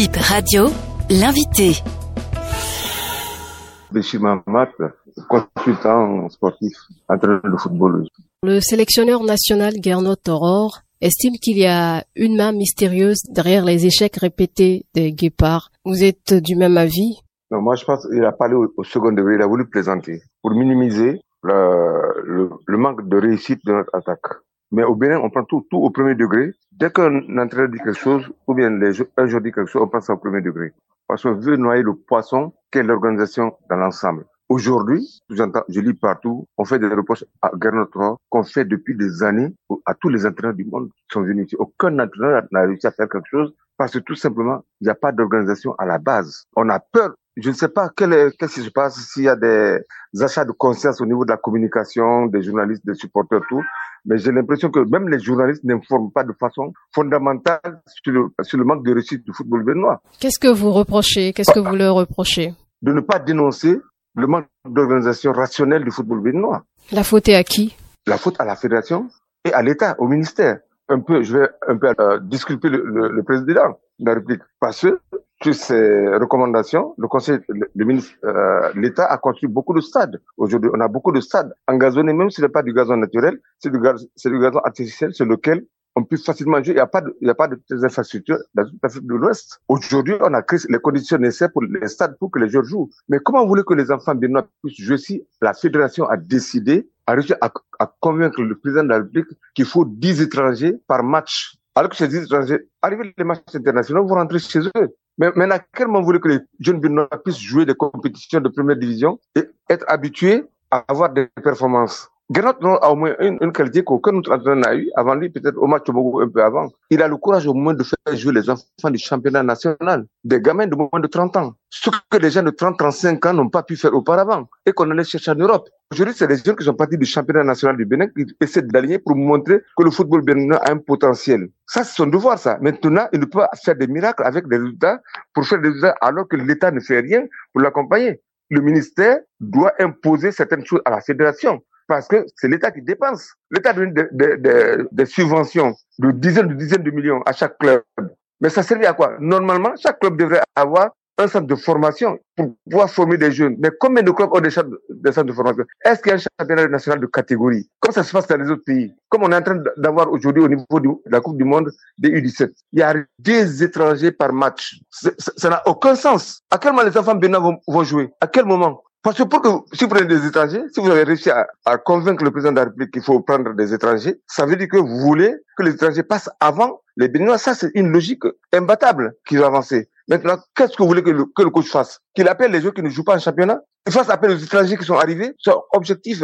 Bip Radio, l'invité. Béchir Mahamat, consultant sportif, entraîneur de football. Le sélectionneur national Gernot Aurore estime qu'il y a une main mystérieuse derrière les échecs répétés des Guépards. Vous êtes du même avis? Non, moi je pense qu'il a parlé au, au second degré, il a voulu plaisanter pour minimiser le, le, le manque de réussite de notre attaque. Mais au Bénin, on prend tout, tout au premier degré. Dès qu'un entraîneur dit quelque chose, ou bien un joueur dit quelque chose, on passe au premier degré. Parce qu'on veut noyer le poisson qu'est l'organisation dans l'ensemble. Aujourd'hui, je lis partout, on fait des reproches à Gernot qu'on fait depuis des années à tous les entraîneurs du monde qui sont venus ici. Aucun entraîneur n'a réussi à faire quelque chose parce que tout simplement, il n'y a pas d'organisation à la base. On a peur. Je ne sais pas qu'est-ce qui se passe s'il y a des achats de conscience au niveau de la communication, des journalistes, des supporters, tout. Mais j'ai l'impression que même les journalistes n'informent pas de façon fondamentale sur le, sur le manque de réussite du football béninois. Qu'est-ce que vous reprochez? Qu'est-ce que vous leur reprochez? De ne pas dénoncer le manque d'organisation rationnelle du football béninois. La faute est à qui? La faute à la fédération et à l'État, au ministère. Un peu, je vais un peu euh, disculper le, le, le président de la République parce que sur ces recommandations, le Conseil, le, euh, l'État a construit beaucoup de stades. Aujourd'hui, on a beaucoup de stades engazonnés, même si ce n'est pas du gazon naturel, c'est du, gaz, du gazon artificiel sur lequel on peut facilement jouer. Il n'y a pas de, il n'y a pas de infrastructures dans toute l'Afrique de l'Ouest. Aujourd'hui, on a créé les conditions nécessaires pour les stades pour que les joueurs jouent. Mais comment voulez que les enfants béninois puissent jouer si la fédération a décidé, a réussi à, à convaincre le président de la République qu'il faut 10 étrangers par match? Alors que ces 10 étrangers, arrivés les matchs internationaux, vont rentrer chez eux. Mais maintenant, quel moment vous voulez que les jeunes béninois puissent jouer des compétitions de première division et être habitués à avoir des performances? Gernot a au moins une, une qualité qu'aucun autre entraîneur n'a eu avant lui, peut-être au match un peu avant. Il a le courage au moins de faire jouer les enfants du championnat national, des gamins de moins de 30 ans. Ce que les gens de 30-35 ans n'ont pas pu faire auparavant et qu'on allait chercher en Europe. Aujourd'hui, c'est des jeunes qui sont partis du championnat national du Bénin qui essaient d'aligner pour montrer que le football béninois a un potentiel. Ça, c'est son devoir, ça. Maintenant, il ne peut pas faire des miracles avec des résultats pour faire des résultats alors que l'État ne fait rien pour l'accompagner. Le ministère doit imposer certaines choses à la fédération parce que c'est l'État qui dépense. L'État donne des, subventions de dizaines de dizaines de millions à chaque club. Mais ça sert à quoi? Normalement, chaque club devrait avoir un centre de formation pour pouvoir former des jeunes. Mais combien de clubs ont des centres de formation? Est-ce qu'il y a un championnat national de catégorie? Comme ça se passe dans les autres pays? Comme on est en train d'avoir aujourd'hui au niveau de la Coupe du Monde des U17. Il y a des étrangers par match. Ça n'a aucun sens. À quel moment les enfants bénins vont, vont jouer? À quel moment? Parce que pour que, si vous prenez des étrangers, si vous avez réussi à, à convaincre le président de la République qu'il faut prendre des étrangers, ça veut dire que vous voulez que les étrangers passent avant les Béninois. Ça, c'est une logique imbattable qu'ils ont avancé. Maintenant, qu'est-ce que vous voulez que le, que le coach fasse? Qu'il appelle les joueurs qui ne jouent pas en championnat? Il fasse appel aux étrangers qui sont arrivés. Son objectif,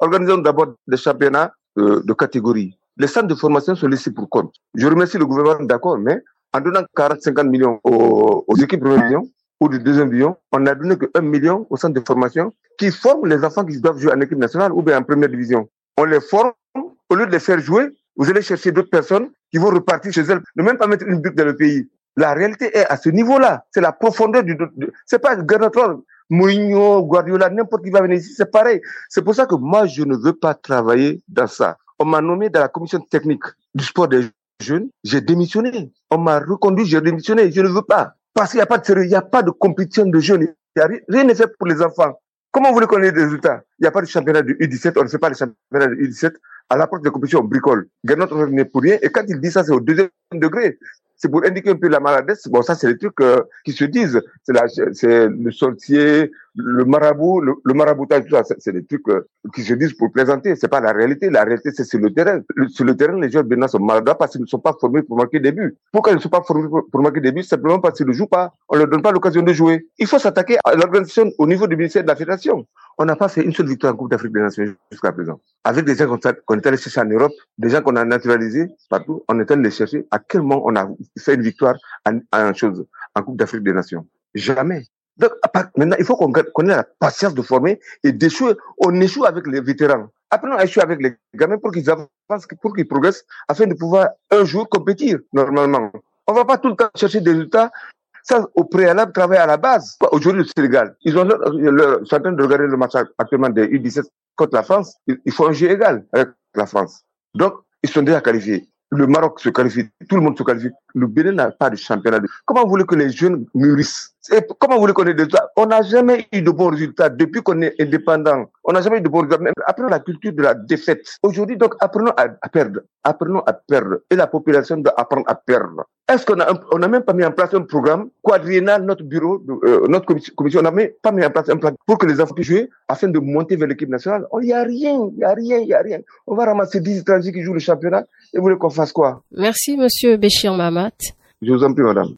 organisons d'abord des championnats euh, de catégorie. Les centres de formation sont laissés pour compte. Je remercie le gouvernement, d'accord, mais en donnant 40-50 millions aux, aux équipes division, ou de deuxième division, on n'a donné que 1 million au centre de formation qui forment les enfants qui doivent jouer en équipe nationale ou bien en première division. On les forme, au lieu de les faire jouer, vous allez chercher d'autres personnes qui vont repartir chez elles, ne même pas mettre une butte dans le pays. La réalité est à ce niveau-là. C'est la profondeur du, du c'est pas Garnator, Mourinho, Guardiola, n'importe qui va venir ici, c'est pareil. C'est pour ça que moi, je ne veux pas travailler dans ça. On m'a nommé dans la commission technique du sport des jeunes, j'ai démissionné. On m'a reconduit, j'ai démissionné, je ne veux pas. Parce qu'il n'y a pas de sérieux, il n'y a pas de compétition de jeunes. Rien n'est fait pour les enfants. Comment vous voulez qu'on ait des résultats? Il n'y a pas de championnat de U17, on ne fait pas le championnat de U17. À l'approche des compétitions, on bricole. Gernot n'est pour rien. Et quand il dit ça, c'est au deuxième degré. C'est pour indiquer un peu la maladresse. Bon, ça, c'est les trucs euh, qui se disent. C'est c'est le sorcier, le marabout, le, le maraboutage, tout ça. C'est des trucs euh, qui se disent pour plaisanter. C'est pas la réalité. La réalité, c'est sur le terrain. Sur le terrain, les joueurs bénins sont maladroits parce qu'ils ne sont pas formés pour marquer des buts. Pourquoi ils ne sont pas formés pour, marquer des buts? Simplement parce qu'ils ne jouent pas. On leur donne pas l'occasion de jouer. Il faut s'attaquer à l'organisation au niveau du ministère de la Fédération. On n'a pas fait une seule victoire en Coupe d'Afrique des Nations jusqu'à présent. Avec des gens qu'on est allé chercher en Europe, des gens qu'on a naturalisés partout, on est allé les chercher. À quel moment on a fait une victoire en, en chose, en Coupe d'Afrique des Nations? Jamais. Donc, maintenant, il faut qu'on qu ait la patience de former et d'échouer. On échoue avec les vétérans. Apprenons à échouer avec les gamins pour qu'ils avancent, pour qu'ils progressent, afin de pouvoir un jour compétir normalement. On va pas tout le temps chercher des résultats ça, au préalable, travailler à la base. Aujourd'hui, le Sénégal, ils ont leur, sont en train de regarder le match actuellement des U17 contre la France. Ils, font un jeu égal avec la France. Donc, ils sont déjà qualifiés. le Maroc se qualifie, tout le monde se qualifie. Le Bénin n'a pas de championnat. Comment vous voulez que les jeunes mûrissent? Comment vous voulez qu'on ait des résultats On n'a jamais eu de bons résultats depuis qu'on est indépendant. On n'a jamais eu de bons résultats. Apprenons la culture de la défaite. Aujourd'hui, donc, apprenons à, perdre. Apprenons à perdre. Et la population doit apprendre à perdre. Est-ce qu'on a, on n'a même pas mis en place un programme quadriennal, notre bureau, euh, notre commission, on n'a même pas mis en place un plan pour que les enfants puissent jouer afin de monter vers l'équipe nationale? Il n'y a rien, il n'y a rien, il n'y a rien. On va ramasser 10 étrangers qui jouent le championnat et vous voulez qu'on fasse quoi? Merci, monsieur Béchir Mamat. Je vous en prie, madame.